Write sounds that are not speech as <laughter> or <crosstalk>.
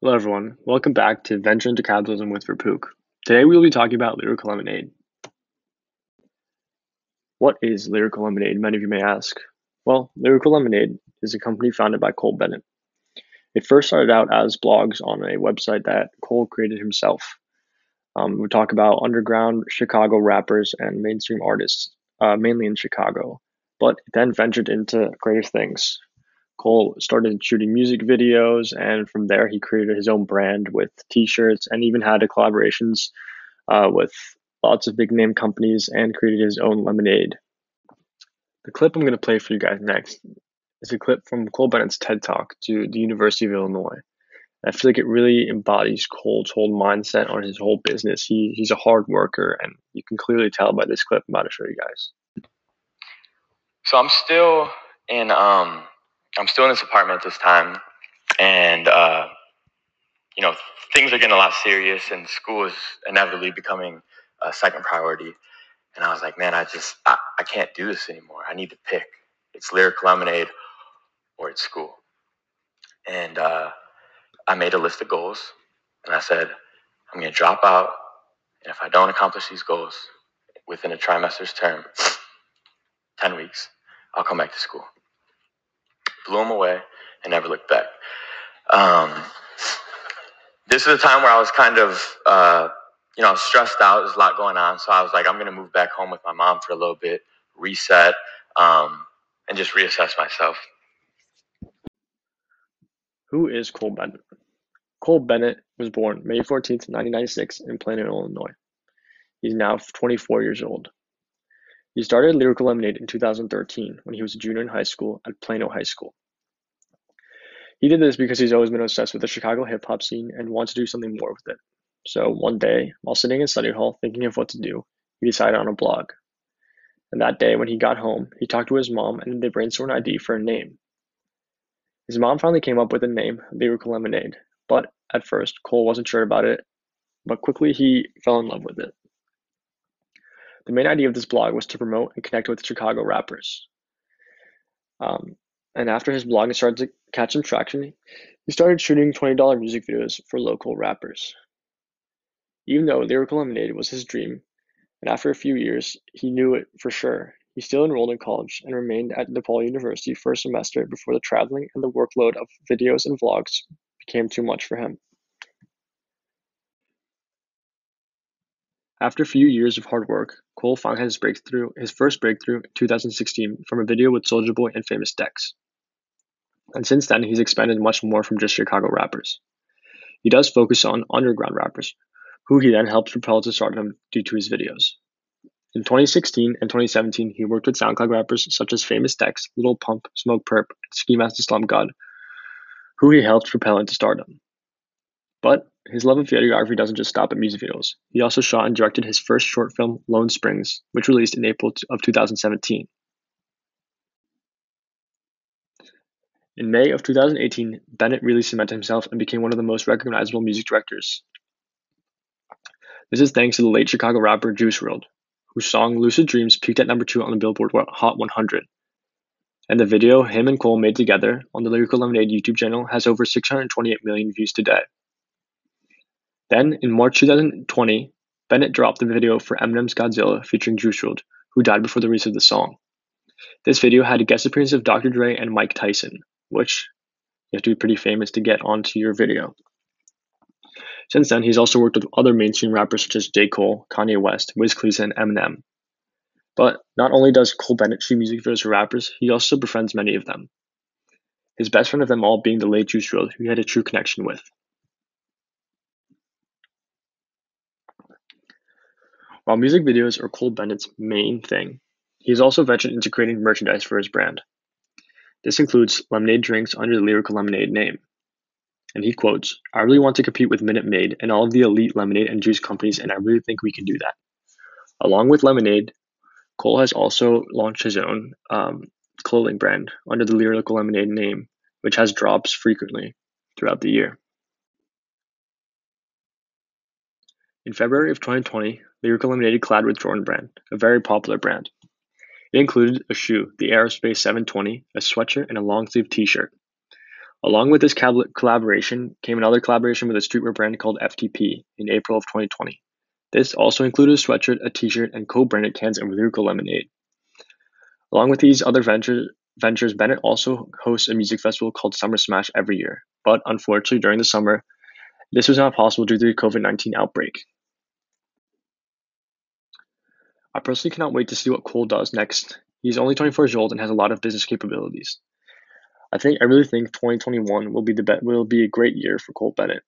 Hello, everyone. Welcome back to Venture into Capitalism with Verpook. Today we will be talking about Lyrical Lemonade. What is Lyrical Lemonade, many of you may ask? Well, Lyrical Lemonade is a company founded by Cole Bennett. It first started out as blogs on a website that Cole created himself. Um, we talk about underground Chicago rappers and mainstream artists, uh, mainly in Chicago, but then ventured into greater things, Cole started shooting music videos, and from there he created his own brand with T-shirts, and even had collaborations uh, with lots of big name companies, and created his own lemonade. The clip I'm going to play for you guys next is a clip from Cole Bennett's TED Talk to the University of Illinois. I feel like it really embodies Cole's whole mindset on his whole business. He he's a hard worker, and you can clearly tell by this clip I'm about to show you guys. So I'm still in um I'm still in this apartment at this time, and uh, you know things are getting a lot serious, and school is inevitably becoming a second priority. And I was like, man, I just I, I can't do this anymore. I need to pick. It's lyrical lemonade or it's school. And uh, I made a list of goals, and I said, I'm to drop out, and if I don't accomplish these goals within a trimester's term, <sniffs> ten weeks, I'll come back to school blew them away, and never looked back. Um, this is a time where I was kind of, uh, you know, stressed out. There's a lot going on, so I was like, I'm to move back home with my mom for a little bit, reset, um, and just reassess myself. Who is Cole Bennett? Cole Bennett was born May 14th, 1996, in Plano, Illinois. He's now 24 years old. He started Lyrical Lemonade in 2013 when he was a junior in high school at Plano High School. He did this because he's always been obsessed with the Chicago hip hop scene and wants to do something more with it. So one day, while sitting in study hall thinking of what to do, he decided on a blog. And that day, when he got home, he talked to his mom and they brainstormed an idea for a name. His mom finally came up with the name Lyrical Lemonade, but at first, Cole wasn't sure about it, but quickly he fell in love with it. The main idea of this blog was to promote and connect with Chicago rappers. Um, and after his blog started to catch some traction, he started shooting $20 music videos for local rappers. Even though Lyrical Lemonade was his dream, and after a few years, he knew it for sure, he still enrolled in college and remained at DePaul University for a semester before the traveling and the workload of videos and vlogs became too much for him. After a few years of hard work, Cole had his breakthrough, his first breakthrough in 2016 from a video with Soulja Boy and Famous Dex. And since then, he's expanded much more from just Chicago rappers. He does focus on underground rappers, who he then helps propel to stardom due to his videos. In 2016 and 2017, he worked with SoundCloud rappers such as Famous Dex, Little Pump, Smokepurpp, and Ski Mask Slump God, who he helped propel into stardom. But his love of videography doesn't just stop at music videos. He also shot and directed his first short film, Lone Springs, which released in April of 2017. In May of 2018, Bennett really cemented himself and became one of the most recognizable music directors. This is thanks to the late Chicago rapper Juice WRLD, whose song Lucid Dreams peaked at number two on the Billboard Hot 100. And the video him and Cole made together on the Lyrical Lemonade YouTube channel has over 628 million views today. Then, in March 2020, Bennett dropped the video for Eminem's Godzilla featuring Juice WRLD, who died before the release of the song. This video had a guest appearance of Dr. Dre and Mike Tyson, which you have to be pretty famous to get onto your video. Since then, he's also worked with other mainstream rappers such as J. Cole, Kanye West, Wiz Khalifa, and Eminem. But not only does Cole Bennett shoot music videos for rappers, he also befriends many of them. His best friend of them all being the late Juice WRLD, who he had a true connection with. While music videos are Cole Bennett's main thing, he has also ventured into creating merchandise for his brand. This includes lemonade drinks under the Lyrical Lemonade name. And he quotes, I really want to compete with Minute Maid and all of the elite lemonade and juice companies, and I really think we can do that. Along with Lemonade, Cole has also launched his own um, clothing brand under the Lyrical Lemonade name, which has drops frequently throughout the year. In February of 2020, Lemonade collabed with Jordan Brand, a very popular brand. It included a shoe, the Aerospace 720, a sweatshirt, and a long sleeve t shirt. Along with this collaboration came another collaboration with a streetwear brand called FTP in April of 2020. This also included a sweatshirt, a t-shirt, and co-branded cans of lyrical lemonade. Along with these other ventures, ventures, Bennett also hosts a music festival called Summer Smash every year. But unfortunately, during the summer, this was not possible due to the COVID 19 outbreak. I personally cannot wait to see what Cole does next. He's only 24 years old and has a lot of business capabilities. I think I really think 2021 will be the be- will be a great year for Cole Bennett.